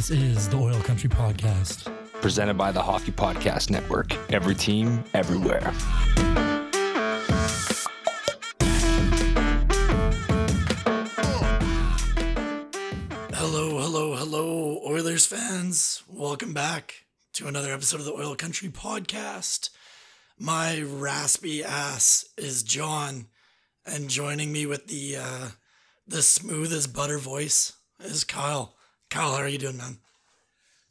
This is the Oil Country Podcast. Presented by the Hockey Podcast Network. Every team, everywhere. Hello, hello, hello, Oilers fans. Welcome back to another episode of the Oil Country Podcast. My raspy ass is Jon, and joining me with the uh, the smooth as butter voice is Kyle. Kyle, how are you doing, man?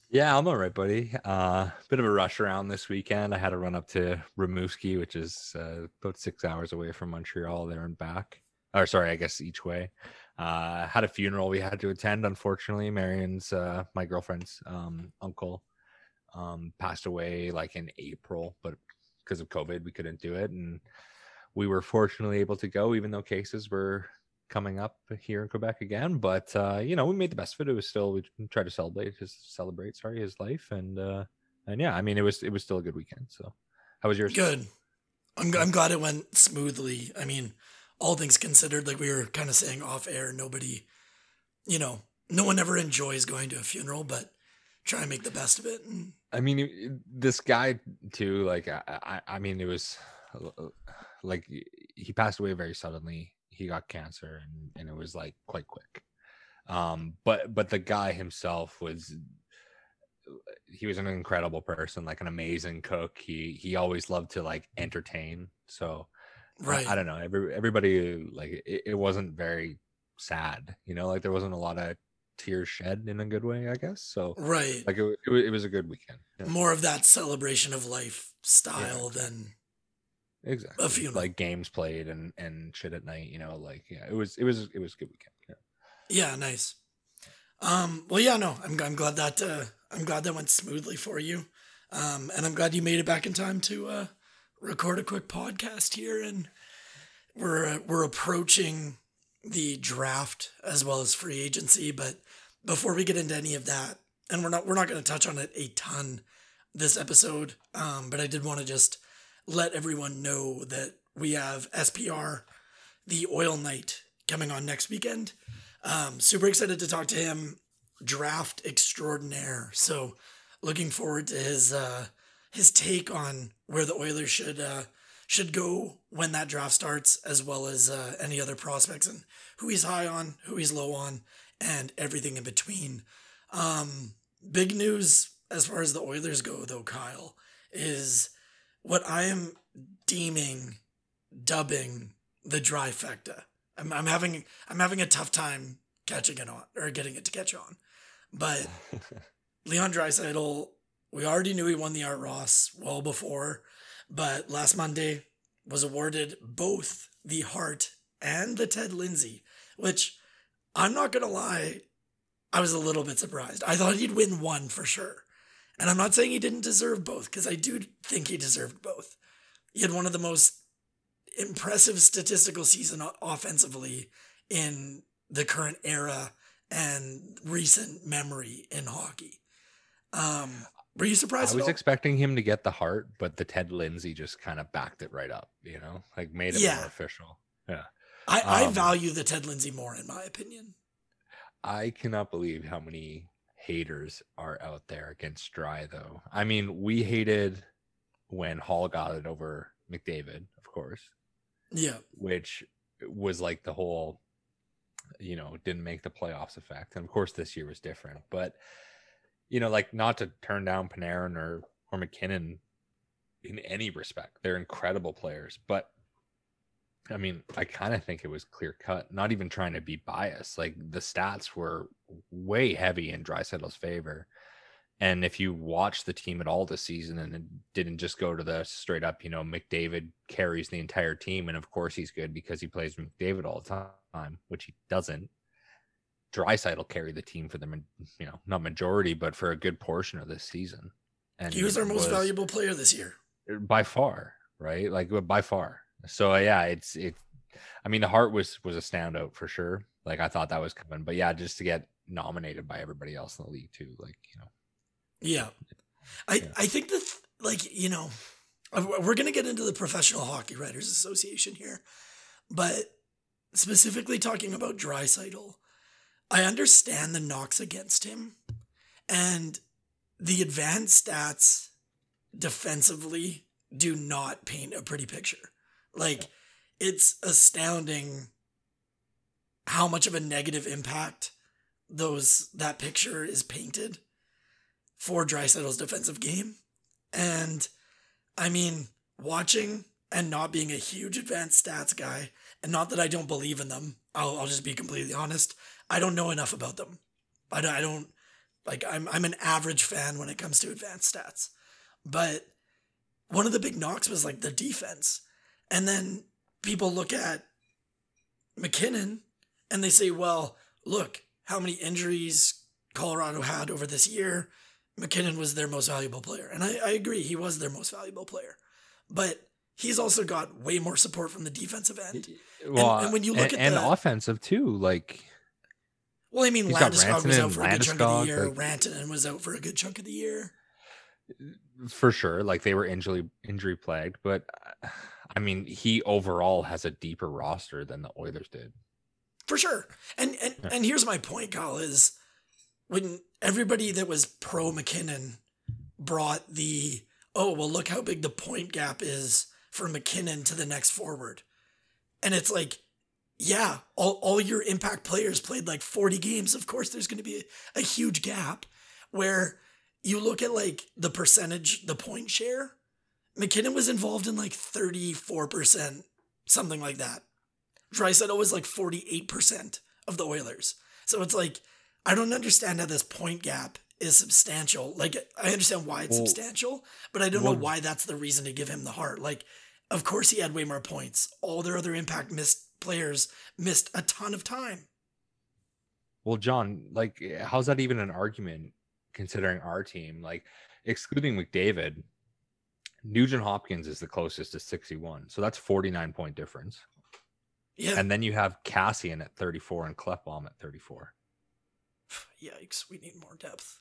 Yeah, I'm all right, buddy. Uh, bit of a rush around this weekend. I had to run up to Rimouski, which is uh, about six hours away from Montreal, there and back. Or sorry, I guess each way. Uh, had a funeral we had to attend. Unfortunately, Marion's, uh, my girlfriend's um, uncle, um, passed away like in April, but because of COVID, we couldn't do it, and we were fortunately able to go, even though cases were coming up here in Quebec again. But uh, you know, we made the best of it. It was still we tried to celebrate his celebrate, sorry, his life, and uh, and yeah, I mean, it was it was still a good weekend. So, how was yours? Good. I'm I'm glad it went smoothly. I mean, all things considered, like we were kind of saying off air, nobody, you know, no one ever enjoys going to a funeral, but try and make the best of it. And I mean, this guy too. Like, I, I, I mean, it was like he passed away very suddenly he got cancer and, and it was like quite quick. Um but but the guy himself was he was an incredible person like an amazing cook. He he always loved to like entertain. So right. I, I don't know every, everybody like it, it wasn't very sad you know like there wasn't a lot of tears shed in a good way i guess. So right. like it, it, it was a good weekend. Yeah. more of that celebration of life style yeah. than exactly. A few like games played and and shit at night you know like yeah it was it was it was a good weekend yeah. Yeah nice. Um well yeah no i'm, I'm glad that uh i'm glad that went smoothly for you. Um and i'm glad you made it back in time to uh record a quick podcast here and we're uh, we're approaching the draft as well as free agency but before we get into any of that and we're not we're not going to touch on it a ton this episode um but i did want to just let everyone know that we have SPR, the Oil Night, coming on next weekend. Um, super excited to talk to him. Draft extraordinaire. So looking forward to his uh, his take on where the Oilers should uh, should go when that draft starts, as well as uh, any other prospects and who he's high on, who he's low on, and everything in between. Um, big news as far as the Oilers go, though, Kyle, is what I am deeming dubbing the trifecta. I'm, I'm having I'm having a tough time catching it on or getting it to catch on. But Leon Draisaitl, we already knew he won the Art Ross well before, but last Monday was awarded both the Hart and the Ted Lindsay, which I'm not gonna lie, I was a little bit surprised. I thought he'd win one for sure. And I'm not saying he didn't deserve both, because I do think he deserved both. He had one of the most impressive statistical season offensively in the current era and recent memory in hockey. Um, were you surprised? I was expecting him to get the Hart, but the Ted Lindsay just kind of backed it right up, you know, like made it yeah. more official. Yeah. I, I um, value the Ted Lindsay more, in my opinion. I cannot believe how many haters are out there against Dry, though. I mean, we hated when Hall got it over McDavid, of course. Yeah. Which was like the whole, you know, didn't make the playoffs effect. And of course, this year was different. But, you know, like not to turn down Panarin or, or MacKinnon in any respect. They're incredible players. But I mean, I kind of think it was clear cut, not even trying to be biased. Like the stats were way heavy in Draisaitl's favor. And if you watch the team at all this season and it didn't just go to the straight up, you know, McDavid carries the entire team. And of course he's good because he plays McDavid all the time, which he doesn't. Draisaitl will carry the team for the, you know, not majority, but for a good portion of this season. And he was our most was, valuable player this year. By far, right? Like by far. So yeah, it's it. I mean, the Hart was was a standout for sure. Like I thought that was coming, but yeah, just to get nominated by everybody else in the league too, like you know. Yeah, I yeah. I think that like you know, uh, we're gonna get into the Professional Hockey Writers Association here, but specifically talking about Draisaitl, I understand the knocks against him, And the advanced stats defensively do not paint a pretty picture. Like, it's astounding how much of a negative impact those that picture is painted for Draisaitl's defensive game. And I mean, watching and not being a huge advanced stats guy, and not that I don't believe in them, I'll, I'll just be completely honest. I don't know enough about them. I don't, I don't like, I'm, I'm an average fan when it comes to advanced stats. But one of the big knocks was like the defense. And then people look at MacKinnon and they say, well, look, how many injuries Colorado had over this year. MacKinnon was their most valuable player. And I, I agree, he was their most valuable player. But he's also got way more support from the defensive end. Well, and when you look and, at and offensive too, like Well, I mean, Landeskog was out for a good chunk of the year. like- Rantanen was out for a good chunk of the year. for sure, like they were injury injury plagued. But uh, I mean, he overall has a deeper roster than the Oilers did. For sure. And and, Yeah. and here's my point, Kyle, is when everybody that was pro MacKinnon brought the oh well look how big the point gap is for MacKinnon to the next forward. And it's like, yeah, all, all your impact players played like 40 games. Of course there's gonna be a, a huge gap where you look at like the percentage, the point share, MacKinnon was involved in like 34%, something like that. Draisaitl was like 48% of the Oilers. So it's like, I don't understand how this point gap is substantial. Like, I understand why it's Well- substantial, but I don't well- know why that's the reason to give him the Hart. Like, of course he had way more points. All their other impact missed players missed a ton of time. Well, Jon, like, how's that even an argument considering our team? Like, excluding McDavid, Nugent Hopkins is the closest to 61. So that's 49 point difference. Yeah. And then you have Kassian at 34 and Klefbom at 34. Yikes. We need more depth.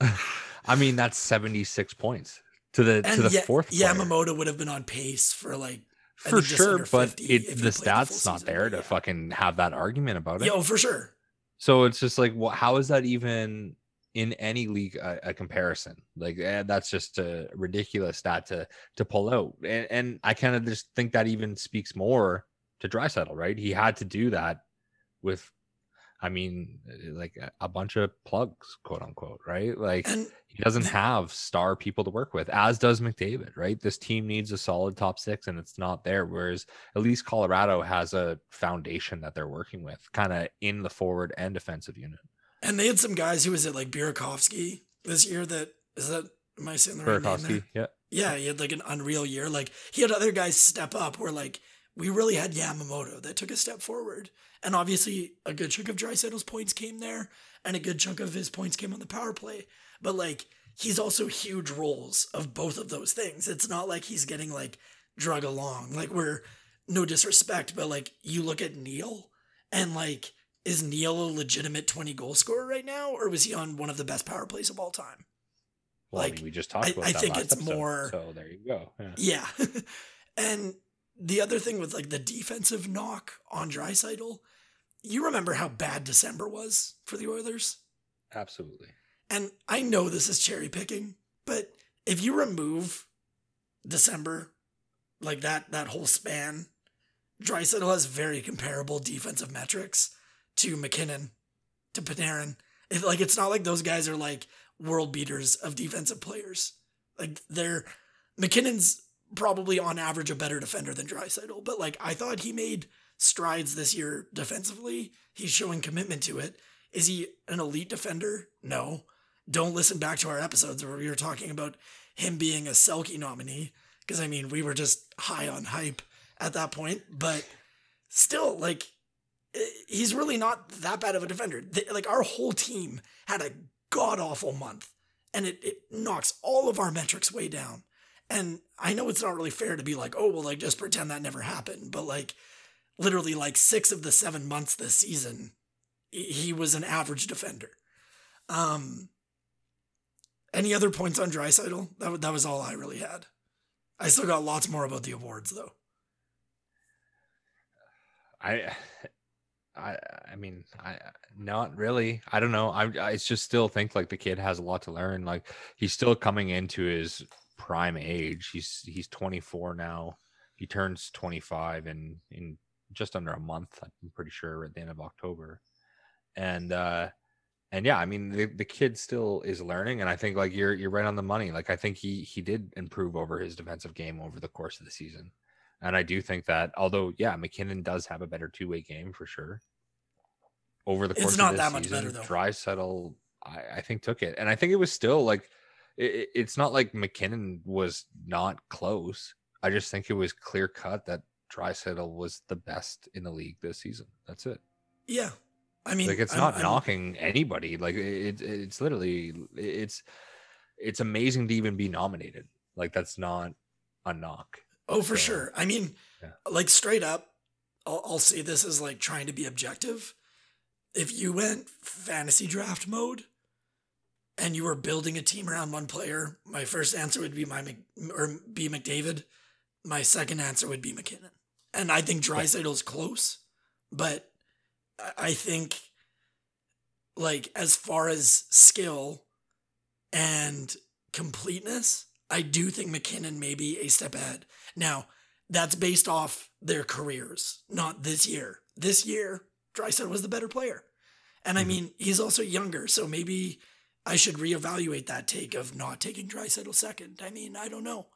I mean, that's 76 points to the to the fourth player. Yamamoto would have been on pace for like, for sure, but it the played the stats not season, there to yeah. fucking have that argument about it. yo, for sure. So it's just like, well, how is that even in any league a, a comparison? Like eh, that's just a ridiculous stat to to pull out, and, and I kind of just think that even speaks more to Draisaitl, right? He had to do that with, I mean, eh, like a, a bunch of plugs, quote unquote, right? Like And he doesn't have star people to work with, as does McDavid, right? This team needs a solid top six, and it's not there. Whereas at least Colorado has a foundation that they're working with, kind of in the forward and defensive unit. And they had some guys who was it like Burakovsky this year that is that am I saying the right name? Burakovsky, there? yeah. Yeah, he had like an unreal year. Like he had other guys step up where like we really had Yamamoto that took a step forward. And obviously a good chunk of Draisaitl's points came there and a good chunk of his points came on the power play. But like he's also huge roles of both of those things. It's not like he's getting like drug along. Like we're no disrespect, but like you look at Neal and like is Neal a legitimate 20 goal scorer right now or was he on one of the best power plays of all time? Well, I Like, mean, we just talked I- about I that think it's episode, more- So there you go. Yeah. Yeah. and the other thing with like the defensive knock on Draisaitl, you remember how bad December was for the Oilers? Absolutely. And I know this is cherry picking, but if you remove December, like that that whole span, Draisaitl has very comparable defensive metrics to MacKinnon, to Panarin. It, like it's not like those guys are like world beaters of defensive players. Like they're MacKinnon's probably on average a better defender than Draisaitl, but like I thought he made strides this year defensively. He's showing commitment to it. Is he an elite defender? No. Don't listen back to our episodes where we were talking about him being a Selke nominee. Because I mean, we were just high on hype at that point. But still, like, he's really not that bad of a defender. Like, our whole team had a god awful month, and it, it knocks all of our metrics way down. And I know it's not really fair to be like, oh, well, like, just pretend that never happened. But, like, literally, like, six of the seven months this season, he- was an average defender. Um, any other points on Draisaitl? That wa- that was all I really had. I still got lots more about the awards though. I I I mean I not really. I don't know. I I just still think like the kid has a lot to learn. Like he's still coming into his prime age. He's he's 24 now. He turns 25 in in just under a month. I'm pretty sure at the end of October. And uh and yeah, I mean the, the kid still is learning and I think like you're you're right on the money. Like I think he he did improve over his defensive game over the course of the season. And I do think that although yeah, MacKinnon does have a better two-way game for sure. Over the course It's not of this that much season, better, though. Draisaitl, I, I think took it. And I think it was still like it, it's not like MacKinnon was not close. I just think it was clear cut that Draisaitl was the best in the league this season. That's it. Yeah. I mean, Like it's I'm- not I'm- knocking anybody. Like it, it's literally it's it's amazing to even be nominated. Like that's not a knock. Oh, for So, sure. I mean, yeah. like straight up, I'll, I'll say this as like trying to be objective. If you went fantasy draft mode and you were building a team around one player, my first answer would be my Mc, or be McDavid. My second answer would be MacKinnon. And I think Draisaitl's close, but I think like as far as skill and completeness, I do think MacKinnon may be a step ahead. Now, that's based off their careers, not this year. This year, Draisaitl was the better player. And I Mhm. mean, he's also younger, so maybe I should reevaluate that take of not taking Draisaitl second. I mean, I don't know.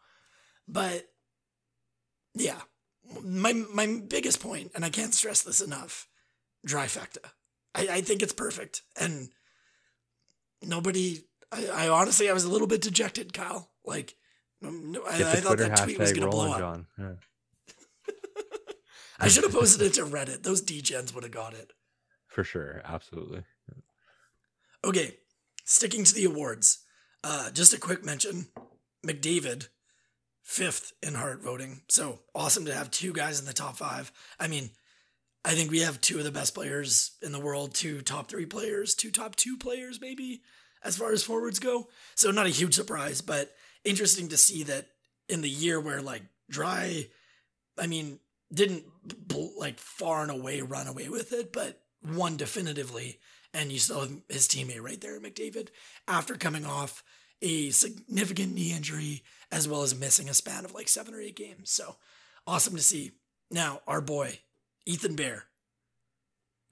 But yeah, my my biggest point, and I can't stress this enough, trifecta. I, I think it's perfect. And nobody I, I honestly I was a little bit dejected, Kyle. Like um, no, I, I thought that tweet was gonna blow rolling, up. Yeah. I should have posted it to Reddit. Those degens would have got it. For sure. Absolutely. Okay, sticking to the awards. Uh, just a quick mention: McDavid, fifth in Hart voting. So awesome to have two guys in the top five. I mean, I think we have two of the best players in the world, two top three players, two top two players, maybe as far as forwards go. So not a huge surprise, but interesting to see that in the year where like dry, I mean, didn't like far and away run away with it, but won definitively. And you saw his teammate right there, McDavid, after coming off a significant knee injury as well as missing a span of like seven or eight games. So awesome to see. Now, our boy, Ethan Bear,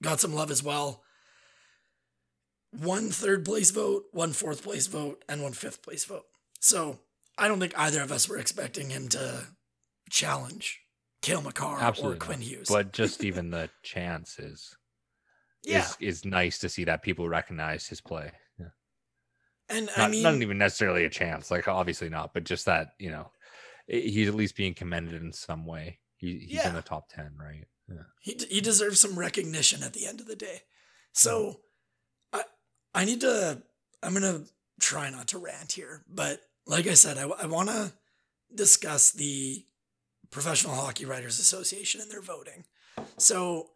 got some love as well. One third place vote, one fourth place vote, and one fifth place vote. So I don't think either of us were expecting him to challenge Cale Makar Absolutely. or Quinn not. Hughes. But just even the chances yeah, is is nice to see that people recognize his play. Yeah. and Not, I mean, not even necessarily a chance, like obviously not, but just that you know he's at least being commended in some way. He, he's Yeah. in the top ten, right? Yeah. he he deserves some recognition at the end of the day. So hmm. I I need to I'm gonna try not to rant here, but like I said, I, I want to discuss the Professional Hockey Writers Association and their voting. So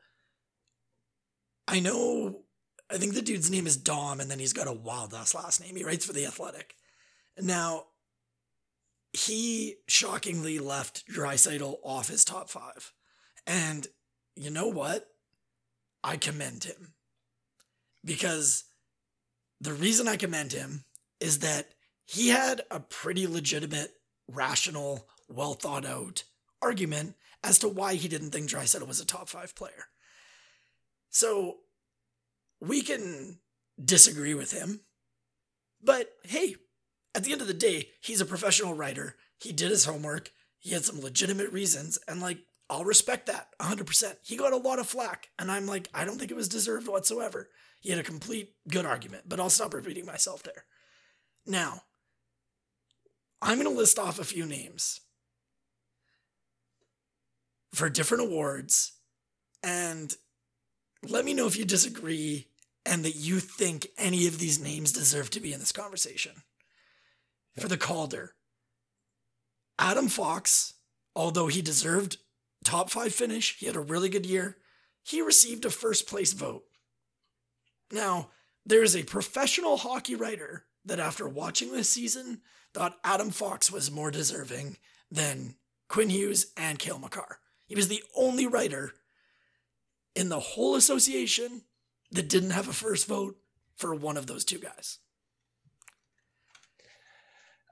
I know I think the dude's name is Dom, and then he's got a wild ass last name. He writes for the Athletic. Now he shockingly left Draisaitl off his top five. And you know what? I commend him. Because the reason I commend him is that he had a pretty legitimate, rational, well thought out argument as to why he didn't think Draisaitl was a top five player. So we can disagree with him, but hey, at the end of the day, he's a professional writer. He did his homework. He had some legitimate reasons, and like I'll respect that 100%. He got a lot of flack, and I'm like, I don't think it was deserved whatsoever. He had a complete good argument, but I'll stop repeating myself there. Now, I'm going to list off a few names for different awards, and let me know if you disagree and that you think any of these names deserve to be in this conversation. For the Calder, Adam Fox, although he deserved top five finish, he had a really good year, he received a first place vote. Now, there is a professional hockey writer that, after watching this season, thought Adam Fox was more deserving than Quinn Hughes and Cale Makar. He was the only writer in the whole association that didn't have a first vote for one of those two guys.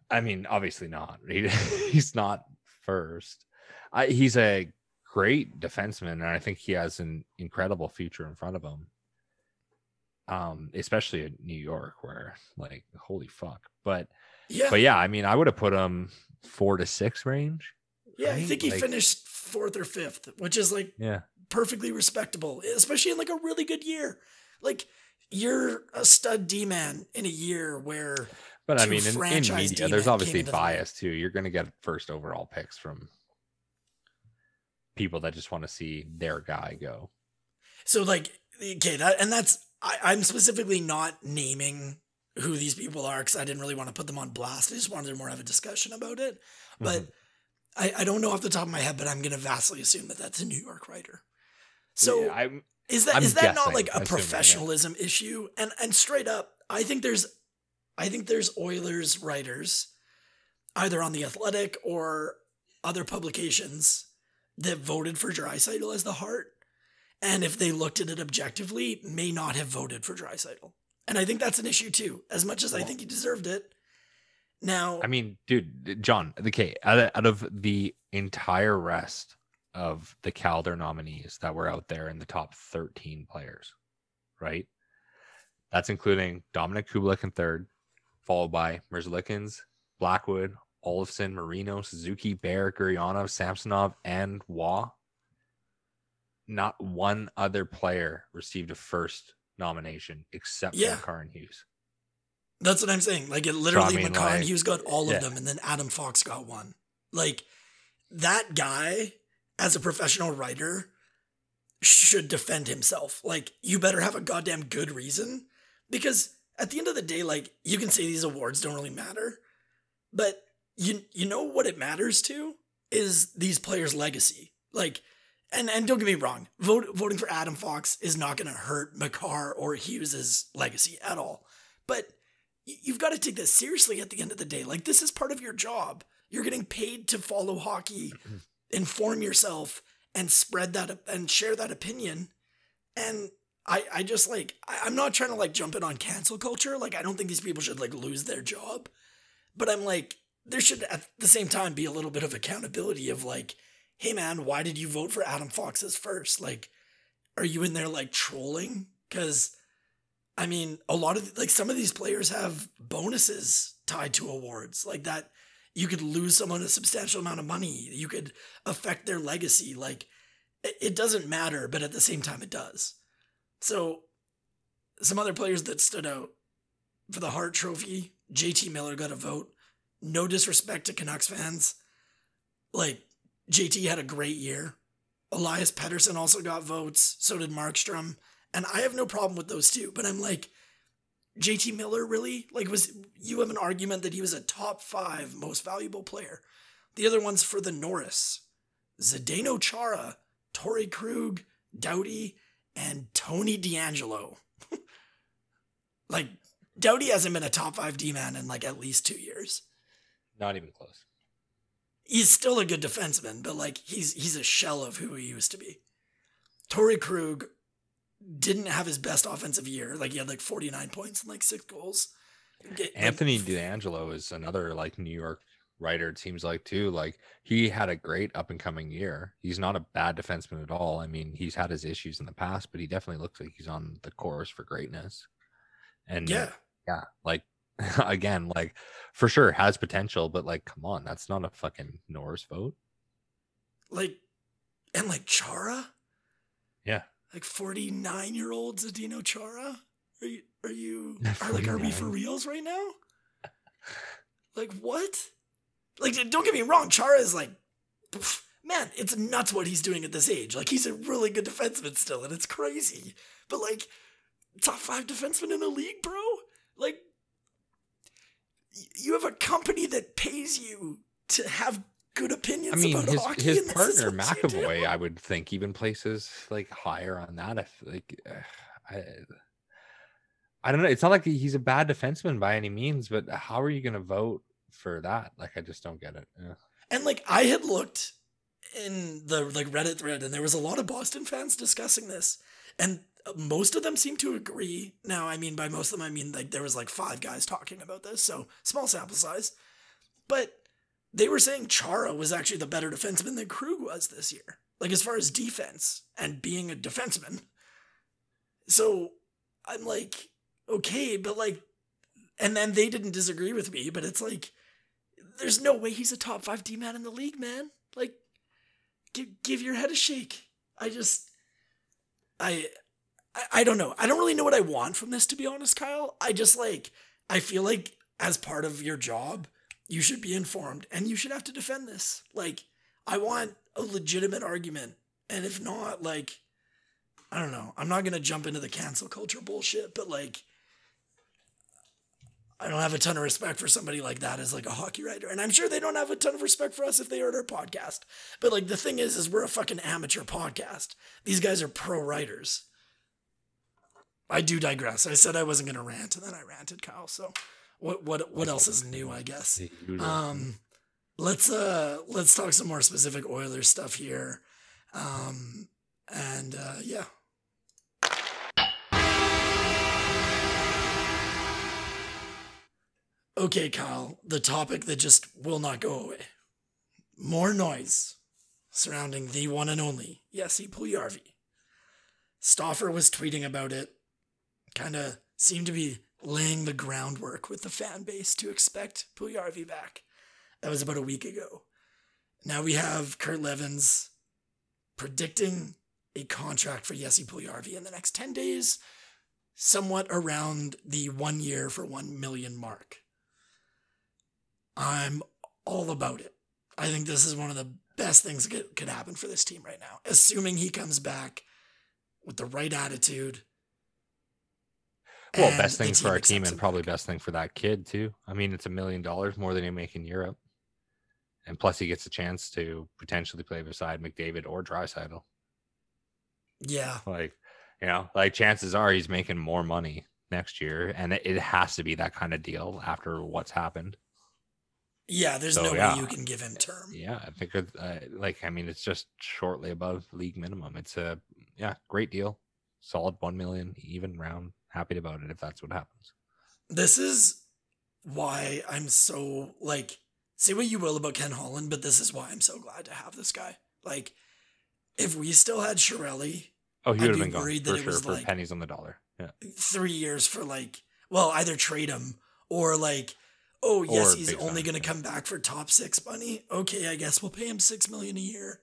I mean, obviously not. He, he's not first. I, he's a great defenseman, and I think he has an incredible future in front of him. Um, especially in New York, where like holy fuck. But Yeah. but yeah, I mean, I would have put him four to six range. yeah, I think he Like- finished fourth or fifth, which is like Yeah, perfectly respectable, especially in like a really good year. Like you're a stud D man in a year where but I mean, in, in media, there's obviously bias too. You're going to get first overall picks from people that just want to see their guy go. so like okay that and that's I, I'm specifically not naming who these people are because I didn't really want to put them on blast. I just wanted to more have a discussion about it. But Mhm. I, I don't know off the top of my head, but I'm gonna vastly assume that that's a New York writer. So Yeah, I'm Is that I'm is that not like a yeah. professionalism issue? And and straight up, I think there's I think there's Oilers writers either on the Athletic or other publications that voted for Draisaitl as the Hart. And if they looked at it objectively, may not have voted for Draisaitl. And I think that's an issue too, as much as I think he deserved it. Now, I mean, dude, Jon, okay, out of, out of the entire rest of the Calder nominees that were out there in the top 13 players, right? That's including Dominik Kubalik in third, followed by Merzlikins, Blackwood, Olofsson, Marino, Suzuki, Bear, Gurianov, Samsonov, and Waugh. Not one other player received a first nomination except Yeah. for Karin Hughes. That's what I'm saying. Like it literally, mean, Makar and like- Hughes got all yeah. of them, and then Adam Fox got one. Like that guy, as a professional writer, should defend himself. Like you better have a goddamn good reason, because at the end of the day, like you can say these awards don't really matter, but you you know what it matters to is these players' legacy. Like. And, and don't get me wrong, vote, voting for Adam Fox is not going to hurt Makar or Hughes's legacy at all. But you've got to take this seriously at the end of the day. Like this is part of your job. You're getting paid to follow hockey, inform yourself, and spread that and share that opinion. And I, I just like I, I'm not trying to like jump in on cancel culture. Like I don't think these people should like lose their job, but I'm like there should at the same time be a little bit of accountability of like, hey man, why did you vote for Adam Fox as first? Like, are you in there like trolling? Because I mean, a lot of like some of these players have bonuses tied to awards like that. You could lose someone a substantial amount of money. You could affect their legacy. Like it, it doesn't matter, but at the same time, it does. So, some other players that stood out for the Hart Trophy, JT Miller got a vote. No disrespect to Canucks fans. Like, JT had a great year. Elias Pettersson also got votes. So did Markstrom. And I have no problem with those two. But I'm like, JT Miller really? Like, was you have an argument that he was a top five most valuable player? The other one's for the Norris. Zdeno Chara, Torrey Krug, Doughty, and Tony DeAngelo. like, Doughty hasn't been a top five D man in like at least two years. Not even close. He's still a good defenseman, but like he's he's a shell of who he used to be. Torrey Krug didn't have his best offensive year. Like he had like 49 points and like six goals. Get- like, Anthony DeAngelo is another like New York writer. It seems like too. Like he had a great up and coming year. He's not a bad defenseman at all. I mean, he's had his issues in the past, but he definitely looks like he's on the course for greatness. And yeah. yeah, like again, like for sure has potential, but like, come on, that's not a fucking Norris vote. Like and like Chara? Yeah. Like 49 year old Zdeno Chara? Are you are you are like are we for reals right now? Like what? Like don't get me wrong, Chara is like man, it's nuts what he's doing at this age. Like he's a really good defenseman still, and it's crazy. But like top five defenseman in the league, bro. Like you have a company that pays you to have good I opinions mean, about his hockey. his and this is partner what you do? McAvoy, I would think, even places like higher on that. If like, I, I don't know. It's not like he's a bad defenseman by any means, but how are you going to vote for that? Like, I just don't get it. Yeah. And like I had looked in the like Reddit thread, and there was a lot of Boston fans discussing this, and most of them seem to agree. Now, I mean, by most of them, I mean like there was like five guys talking about this, so small sample size, but they were saying Chara was actually the better defenseman than Krug was this year, like as far as defense and being a defenseman. So I'm like, okay, but like, and then they didn't disagree with me, but it's like, there's no way he's a top five D man in the league, man. Like, give give your head a shake. I just, I, I, I don't know. I don't really know what I want from this, to be honest, Kyle. I just like, I feel like as part of your job, you should be informed and you should have to defend this. Like, I want a legitimate argument. And if not, like, I don't know. I'm not going to jump into the cancel culture bullshit, but like, I don't have a ton of respect for somebody like that as like a hockey writer. And I'm sure they don't have a ton of respect for us if they heard our podcast. But like the thing is, is we're a fucking amateur podcast. These guys are pro writers. I do digress. I said I wasn't gonna rant and then I ranted, Kyle. So what what what else is new, I guess? Um let's uh let's talk some more specific Oilers stuff here. Um and uh yeah. Okay, Kyle, the topic that just will not go away. More noise surrounding the one and only Jesse Puljujarvi. Stauffer was tweeting about it, kind of seemed to be laying the groundwork with the fan base to expect Puljujarvi back. That was about a week ago. Now we have Kurt Leavins predicting a contract for Jesse Puljujarvi in the next 10 days, somewhat around the one year for 1 million mark. I'm all about it. I think this is one of the best things that could happen for this team right now, assuming he comes back with the right attitude. Well, and best thing for our team and probably best thing for that kid too. I mean, it's a million dollars more than he make in Europe, and plus he gets a chance to potentially play beside McDavid or Draisaitl. Yeah, Like, you know, like chances are he's making more money next year, and it, it has to be that kind of deal after what's happened. yeah. There's So, no yeah. way you can give him term. Yeah, I think uh, like I mean, it's just shortly above league minimum. It's a yeah, great deal, solid one million, even round. Happy about it if that's what happens. This is why I'm so like. Say what you will about Ken Holland, but this is why I'm so glad to have this guy. Like, if we still had Chiarelli Oh, he would have be been gone worried for that it sure was for like- pennies on the dollar. Yeah, three years for like, well, either trade him or like, oh yes, Or he's only gonna yeah. come back for top six money. Okay, I guess we'll pay him six million a year.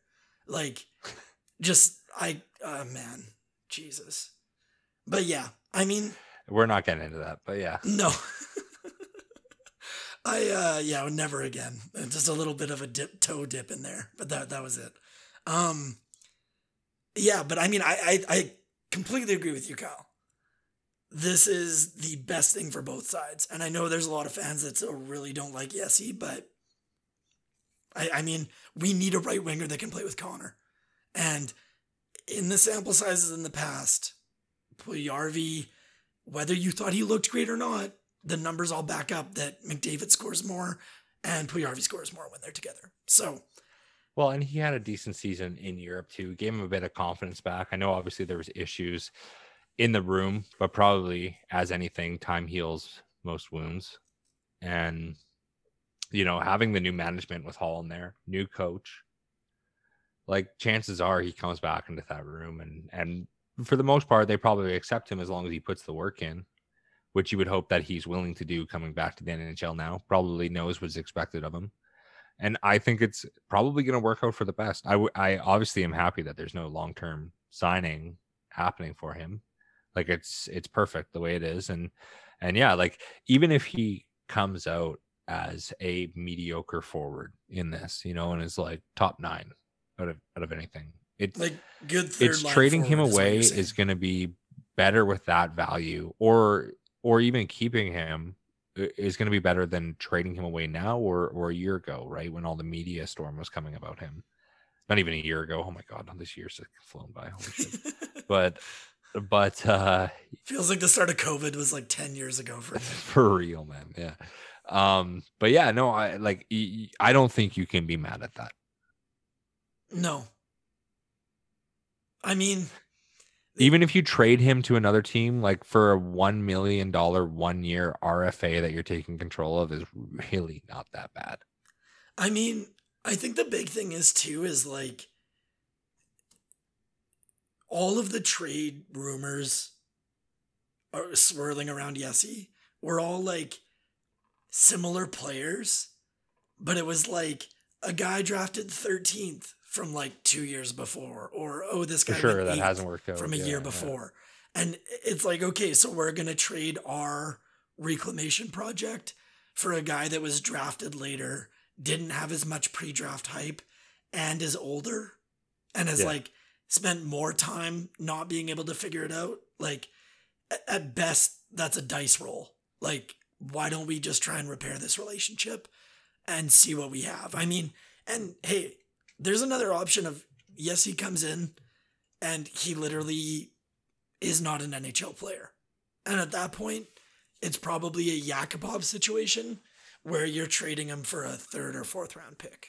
Like, just I, uh, man, Jesus. But yeah, I mean, we're not getting into that, but yeah, no. I uh yeah, never again. Uh, Just a little bit of a dip toe dip in there, but that that was it. Um yeah, but I mean I I, I completely agree with you, Kyle. This is the best thing for both sides. And I know there's a lot of fans that still really don't like Yessie, but I I mean, we need a right winger that can play with Connor. And in the sample sizes in the past, Puljujarvi, whether you thought he looked great or not, the numbers all back up that McDavid scores more and Puljujarvi scores more when they're together. So Well, and he had a decent season in Europe too. Gave him a bit of confidence back. I know obviously there was issues in the room, but probably as anything, time heals most wounds. And you know, having the new management with Hall in there, new coach, like chances are he comes back into that room and and for the most part they probably accept him as long as he puts the work in, which you would hope that he's willing to do coming back to the NHL now. Probably knows what's expected of him and I think it's probably going to work out for the best. I, w- I obviously am happy that there's no long term signing happening for him. Like it's it's perfect the way it is, and and yeah, like even if he comes out as a mediocre forward in this, you know, and is like top nine out of out of anything, it's like good third it's trading him away is going to be better with that value, or or even keeping him is going to be better than trading him away now or or a year ago, right? When all the media storm was coming about him. Not even a year ago. Oh my god, this year's flown by. But but uh Feels like the start of COVID was like 10 years ago for for real, man. Yeah. Um, but yeah, no, I like I don't think you can be mad at that. No. I mean, Even if you trade him to another team, like for a one million dollar one year RFA that you're taking control of, is really not that bad. I mean, I think the big thing is too is like all of the trade rumors are swirling around Yessi were all like similar players, but it was like a guy drafted 13th from like two years before, or oh, this guy sure, that hasn't worked out from a Yeah, year yeah. before. And it's like, okay, so we're going to trade our reclamation project for a guy that was drafted later, didn't have as much pre draft hype, and is older and has Yeah. like spent more time not being able to figure it out. Like, at best, that's a dice roll. Like, why don't we just try and repair this relationship and see what we have? I mean, and hey, there's another option of yes, he comes in and he literally is not an NHL player. And at that point, it's probably a Yakupov situation where you're trading him for a third or fourth round pick.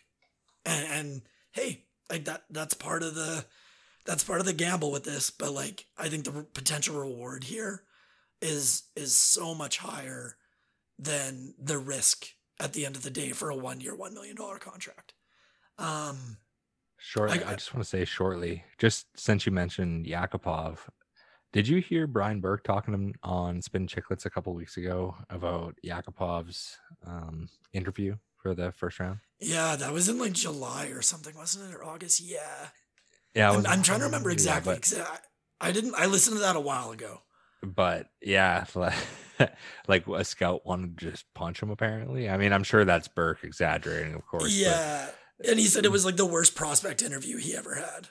And, and hey, like that that's part of the that's part of the gamble with this, but like I think the potential reward here is is so much higher than the risk at the end of the day for a one year, $1 million contract. Um, Shortly, I, I- just want to say shortly, just since you mentioned Yakupov, did you hear Brian Burke talking on Spin Chicklets a couple weeks ago about Yakupov's um, interview for the first round? yeah, that was in like July or something, wasn't it? Or August? Yeah. Yeah, I'm, I'm trying to remember exactly. but- 'cause I, I didn't, I listened to that a while ago. but yeah, like, like a scout wanted to just punch him. Apparently, I mean, I'm sure that's Burke exaggerating, of course. but yeah. And he said it hmm. was like the worst prospect interview he ever had.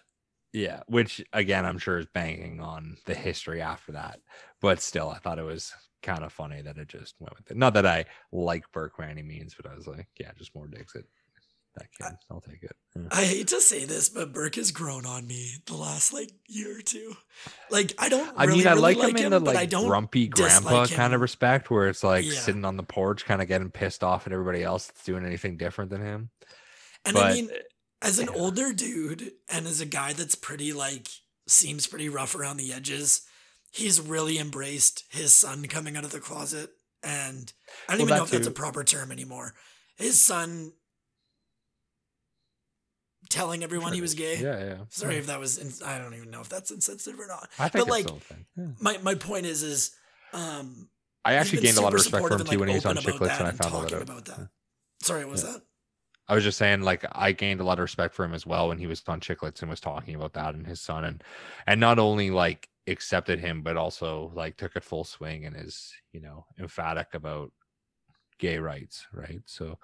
yeah, which again, I'm sure is banking on the history after that. But still, I thought it was kind of funny that it just went with it. Not that I like Burke by any means, but I was like, yeah, just more digs it. That kid, I'll take it. Yeah. I hate to say this, but Burke has grown on me the last like year or two. Like I don't. I mean, I really like, like him in him, the but I like don't. grumpy grandpa kind of respect, where it's like Yeah. sitting on the porch, kind of getting pissed off at everybody else that's doing anything different than him. And but I mean, as an yeah. older dude and as a guy that's pretty like seems pretty rough around the edges, he's really embraced his son coming out of the closet. And I don't Well, even know if that's a proper term anymore. His son telling everyone he was gay. yeah, yeah. Sorry yeah. if that was. In, I don't even know if that's insensitive or not. I think but, it's like. Yeah. My my point is is um I actually gained a lot of respect for him too and, when he was on Chicklets, that and I found that out. about that. Sorry, what was that? I was just saying, like, I gained a lot of respect for him as well when he was on Chicklets and was talking about that and his son, and and not only like accepted him, but also like took it full swing and is you know emphatic about gay rights, right? So,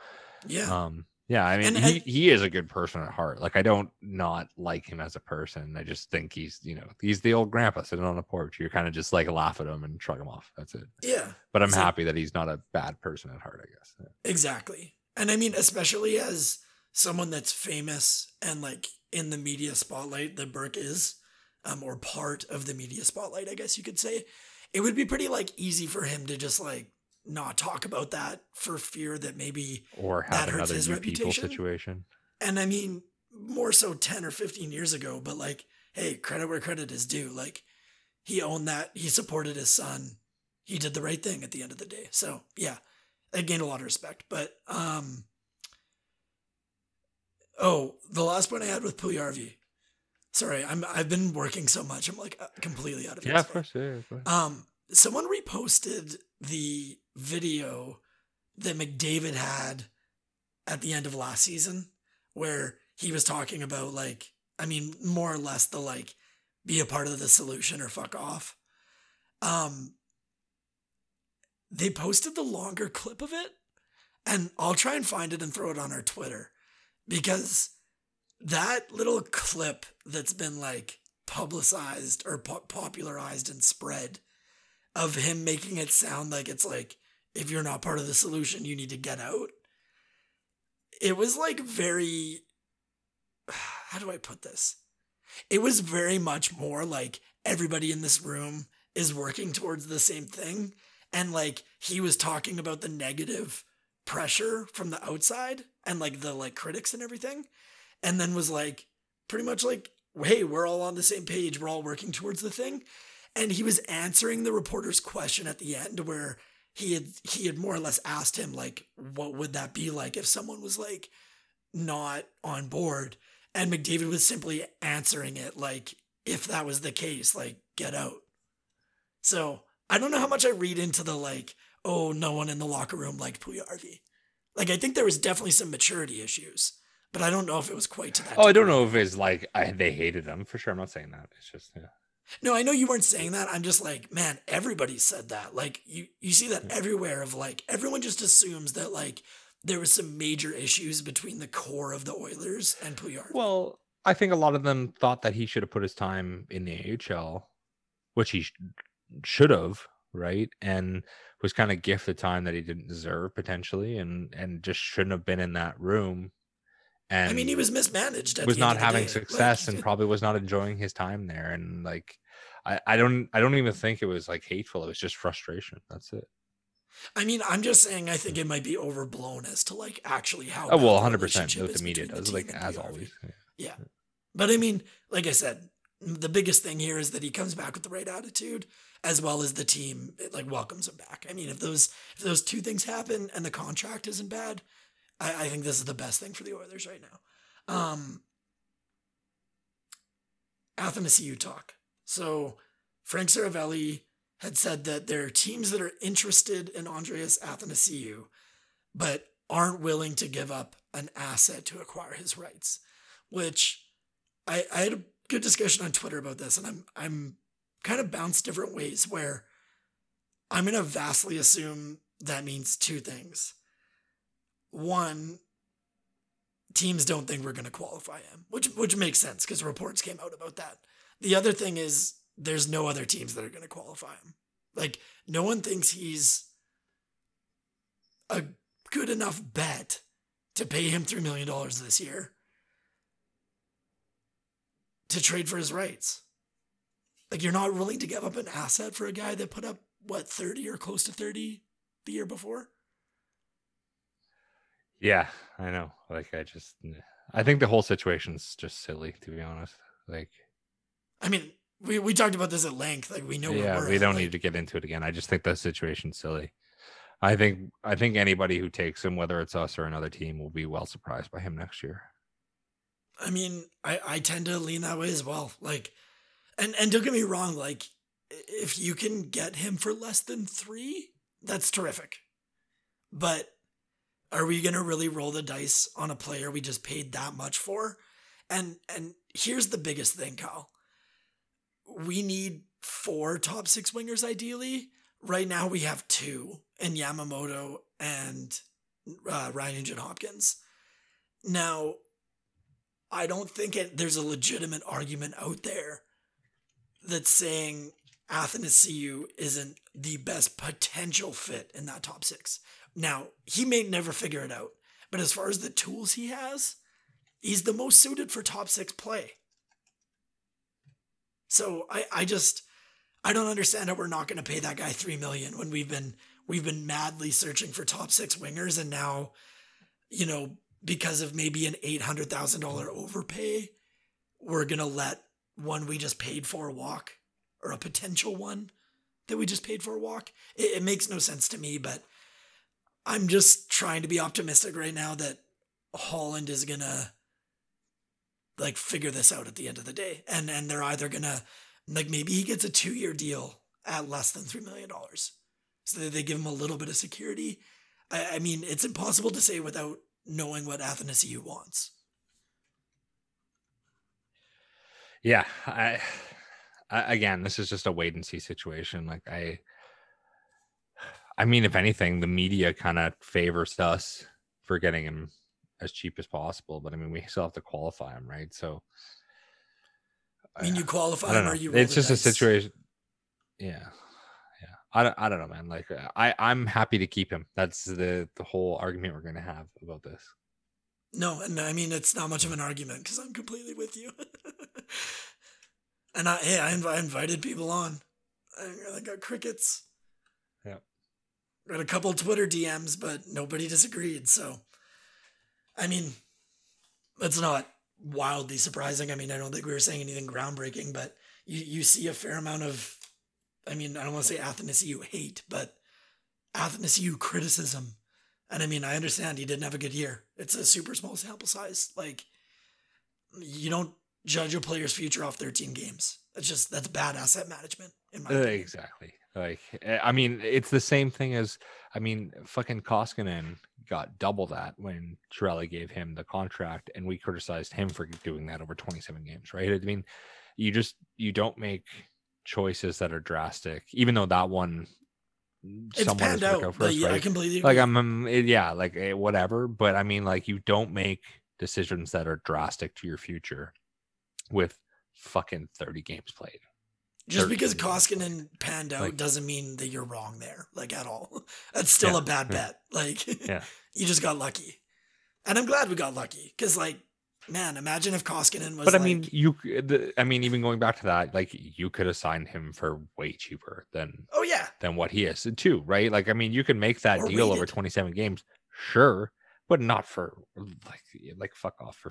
Yeah. um, yeah, I mean, And- he and- he is a good person at heart. Like, I don't not like him as a person. I just think he's you know he's the old grandpa sitting on a porch. You're kind of just like laugh at him and shrug him off. That's it. yeah. But I'm happy that he's not a bad person at heart. I guess. Yeah. Exactly. And I mean, especially as someone that's famous and like in the media spotlight that Burke is, um, or part of the media spotlight, I guess you could say, it would be pretty like easy for him to just like not talk about that for fear that maybe Or That hurts his reputation. situation. and I mean more so 10 or 15 years ago, but like, hey, credit where credit is due. Like he owned that, he supported his son. He did the right thing at the end of the day. So yeah, I gained a lot of respect. But um oh, the last point I had with Puljujarvi. Sorry, I'm I've been working so much. I'm like completely out of it. Yeah, course. Yeah. Um, someone reposted the video that McDavid had at the end of last season where he was talking about like, I mean, more or less the like be a part of the solution or fuck off. Um, they posted the longer clip of it, and I'll try and find it and throw it on our Twitter because that little clip that's been like publicized or po- popularized and spread of him making it sound like it's like if you're not part of the solution you need to get out it was like very how do i put this? It was very much more like everybody in this room is working towards the same thing and like he was talking about the negative pressure from the outside and like the like critics and everything and then was like pretty much like, hey, we're all on the same page. We're all working towards the thing. And he was answering the reporter's question at the end where he had he had more or less asked him like what would that be like if someone was like not on board and McDavid was simply answering it like if that was the case like get out so I don't know how much I read into the like oh no one in the locker room liked Puljujarvi like I think there was definitely some maturity issues but I don't know if it was quite to that Oh, I don't know if it's like I, they hated him for sure. I'm not saying that. It's just yeah. No, I know you weren't saying that. I'm just like, man, everybody said that. Like you you see that everywhere of like everyone just assumes that like there was some major issues between the core of the Oilers and Puyard. Well, I think a lot of them thought that he should have put his time in the AHL, which he sh- should have, right? And was kind of gifted time that he didn't deserve potentially, and and just shouldn't have been in that room. And I mean, he was mismanaged. Was not having success Like, and probably was not enjoying his time there. And like, I I don't I don't even think it was like hateful. It was just frustration. That's it. I mean, I'm just saying. I think it might be overblown as to like actually how. Oh well, 100 percent. relationship The media the does, like as always. Yeah. Yeah. But I mean, like I said, the biggest thing here is that he comes back with the right attitude as well as the team it, like welcomes him back. I mean, if those if those two things happen and the contract isn't bad, I, I think this is the best thing for the Oilers right now. Um Athanasiou talk. So Frank Seravalli had said that there are teams that are interested in Andreas Athanasiou, but aren't willing to give up an asset to acquire his rights. Which I, I had a good discussion on Twitter about this, and I'm I'm kind of bounce different ways where I'm gonna vastly assume that means two things. One, teams don't think we're gonna qualify him, which which makes sense because reports came out about that. The other thing is there's no other teams that are gonna qualify him. Like no one thinks he's a good enough bet to pay him three million dollars this year to trade for his rights. Like you're not willing to give up an asset for a guy that put up what 30 or close to 30 the year before? Yeah, I know. Like I just I think the whole situation's just silly to be honest. Like I mean, we, we talked about this at length. Like we know yeah, we don't like- need to get into it again. I just think the situation's silly. I think I think anybody who takes him, whether it's us or another team, will be well surprised by him next year. I mean, I, I tend to lean that way as well. Like, and and don't get me wrong. Like, if you can get him for less than three, that's terrific. But are we gonna really roll the dice on a player we just paid that much for? And and here's the biggest thing, Kyle. We need four top six wingers ideally. Right now we have two in Yamamoto and uh, Ryan Nugent Hopkins. Now, I don't think it, there's a legitimate argument out there that's saying Athanasiou isn't the best potential fit in that top six. Now, he may never figure it out, but as far as the tools he has, he's the most suited for top six play. So I, I just I don't understand how we're not going to pay that guy three million when we've been we've been madly searching for top six wingers and now, you know, because of maybe an eight hundred thousand dollar overpay, we're gonna let one we just paid for a walk or a potential one that we just paid for a walk. It, it makes no sense to me, but I'm just trying to be optimistic right now that Holland is gonna like figure this out at the end of the day, and and they're either gonna like maybe he gets a two year deal at less than three million dollars, so that they give him a little bit of security. I, I mean, it's impossible to say without knowing what Athanasiou wants. Yeah, I, I again, this is just a wait and see situation. Like I, I mean, if anything, the media kind of favors us for getting him as cheap as possible. But I mean, we still have to qualify him, right? So, I mean, you qualify him or you. It's just a situation. Yeah, yeah. I don't, I don't know, man. Like uh, I, I'm happy to keep him. That's the the whole argument we're gonna have about this. No, and I mean it's not much of an argument because I'm completely with you. and I, hey, I, inv- I invited people on. I, got crickets. Yeah. Got a couple Twitter DMs, but nobody disagreed. So, I mean, let's not wildly surprising. I mean, I don't think we were saying anything groundbreaking, but you, you see a fair amount of, I mean, I don't want to say Athanasiou hate, but Athanasiou criticism. And I mean, I understand he didn't have a good year. It's a super small sample size. Like, you don't judge a player's future off 13 games. That's just, that's bad asset management, in my Uh, opinion. exactly. Like, eh, I mean, it's the same thing as, I mean, fucking Koskinen got double that when Chiarelli gave him the contract, and we criticized him for doing that over 27 games, right? I mean, you just you don't make choices that are drastic, even though that one It's panned out, out for but us, yeah, I right? completely Like. I'm, um, eh, yeah, like eh, whatever. But I mean, like you don't make decisions that are drastic to your future with fucking 30 games played. Just because 13 Koskinen panned out Like- doesn't mean that you're wrong there, like at all. That's still Yeah, a bad yeah. bet. Like, Yeah. you just got lucky. And I'm glad we got lucky because, like, man, imagine if Koskinen was. but I like- mean, you, the, I mean, even going back to that, like you could have signed him for way cheaper than oh yeah, than what he is too, right? Like, I mean, you can make that Or deal over 27 games, sure, but not for like, like fuck off for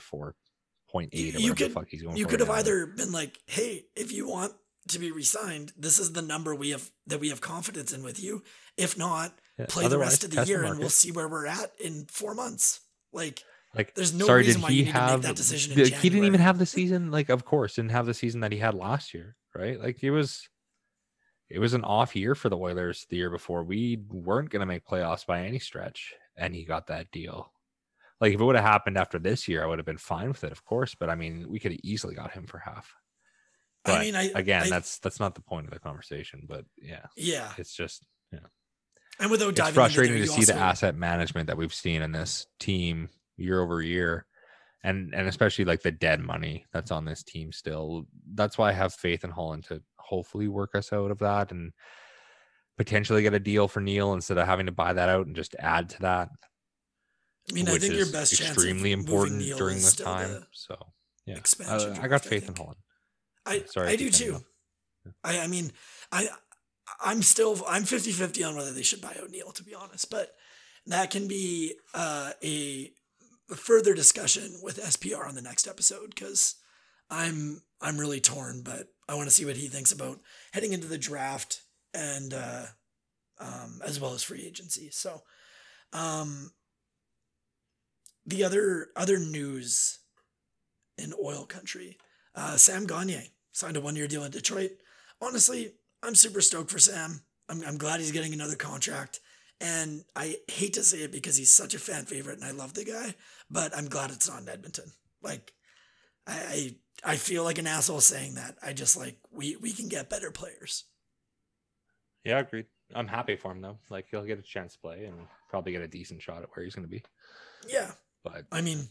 4.8 or You- the could- fuck he's going you could have now. either been like, "Hey, if you want to be re-signed, this is the number we have that we have confidence in with you. If not, Yeah, play the rest of the year, and we'll see where we're at in four months." Like, Like, there's no sorry, reason did why he you need to make have that decision He didn't even have the season. Like, of course, didn't have the season that he had last year, right? Like, it was, it was an off year for the Oilers the year before. We weren't going to make playoffs by any stretch, and he got that deal. Like, if it would have happened after this year, I would have been fine with it, of course. But I mean, we could have easily got him for half. I mean, I again, I- that's that's not the point of the conversation. But yeah, yeah, it's just yeah. and without it's diving frustrating to see you the asset management that we've seen in this team year over year and and especially like the dead money that's on this team still that's why i have faith in holland to hopefully work us out of that and potentially get a deal for neal instead of having to buy that out and just add to that I mean, I which think your is best chance of extremely important during this time so yeah expansion I, I got faith in holland I Sorry, I I do keep cutting you too. I I mean I I'm still I'm 50-50 on whether they should buy out Neal to be honest, but that can be uh, a further discussion with SPR on the next episode because I'm I'm really torn, but I want to see what he thinks about heading into the draft and uh, um, as well as free agency. So um, the other other news in oil country. Uh, Sam Gagner signed a one year deal in Detroit. Honestly, I'm super stoked for Sam. I'm, I'm glad he's getting another contract. And I hate to say it because he's such a fan favorite and I love the guy, but I'm glad it's not in Edmonton. Like, I, I, I feel like an asshole saying that. I just like, we, we can get better players. yeah agreed i'm happy for him though like he'll get a chance to play and probably get a decent shot at where he's going to be Yeah. But I mean,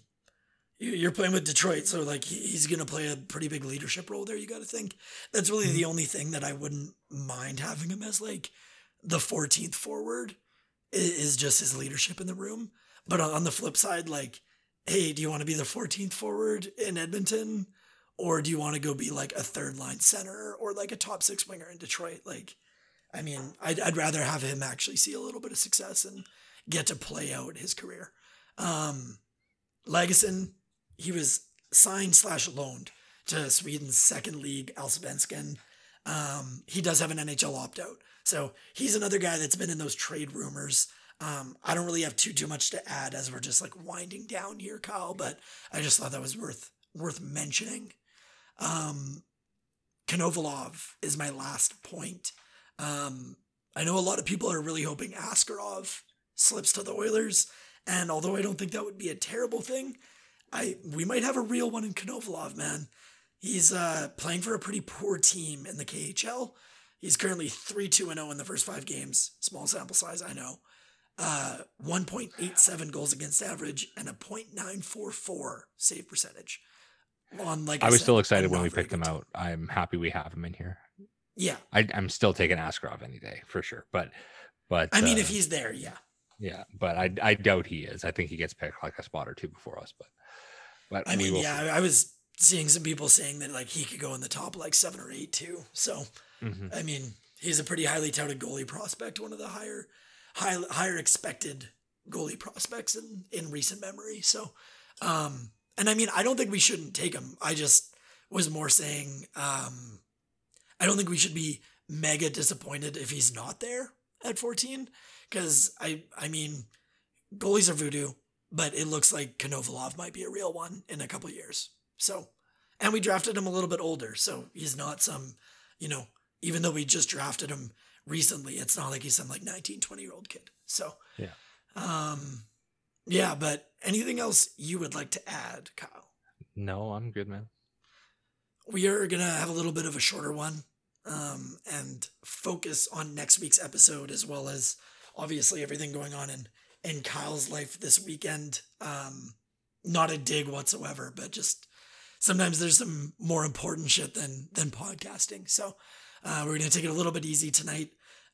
you- you're playing with Detroit, so like he's going to play a pretty big leadership role there. You got to think that's really the only thing that I wouldn't mind having him as like the 14th forward is just his leadership in the room. But on on the flip side, like, hey, do you want to be the 14th forward in Edmonton, or do you want to go be like a third line center or like a top six winger in Detroit? Like, I mean, I'd, I'd rather have him actually see a little bit of success and get to play out his career. Um, Lagesson, he was signed slash loaned to Sweden's second league, Allsvenskan. Um, he does have an NHL opt out. So he's another guy that's been in those trade rumors. Um, I don't really have too too much to add as we're just like winding down here, Kyle, but I just thought that was worth worth mentioning. Um, Konovalov is my last point. Um, I know a lot of people are really hoping Askarov slips to the Oilers, and although I don't think that would be a terrible thing, I we might have a real one in Konovalov, man. He's uh, playing for a pretty poor team in the KHL. He's currently 3 2 0 in the first five games. Small sample size, I know. Uh, 1.87 goals against average and a .944 save percentage. On like I was said, still excited when we picked him out. I'm happy we have him in here. Yeah, I, I'm still taking Askarov any day for sure. But, but I mean, uh, if he's there, yeah. Yeah, but I, I doubt he is. I think he gets picked like a spot or two before us. But, but I mean, yeah, I I was seeing some people saying that like he could go in the top like seven or eight too. So see. Mhm. I mean, he's a pretty highly touted goalie prospect, one of the higher, high, higher expected goalie prospects in in recent memory. So, um, and I mean, I don't think we shouldn't take him. I just was more saying, um, I don't think we should be mega disappointed if he's not there at 14. Because I, I mean, goalies are voodoo, but it looks like Konovalov might be a real one in a couple years. So, and we drafted him a little bit older, so he's not some, you know, even though we just drafted him recently, it's not like he's some like 19, 20 year old kid. So, Yeah. Um, yeah, but anything else you would like to add, Kyle? No, I'm good, man. We are going to have a little bit of a shorter one um, and focus on next week's episode as well as obviously everything going on in, in Kyle's life this weekend. Um, not a dig whatsoever, but just sometimes there's some more important shit than than podcasting. So uh, we're gonna take it a little bit easy tonight.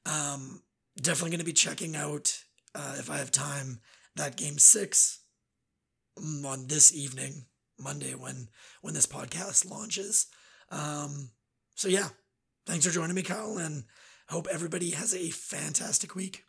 Um, definitely gonna be checking out uh, if I have time that game six mm, on this evening, Monday when when this podcast launches. Um, so yeah, thanks for joining me, Kyle, and hope everybody has a fantastic week.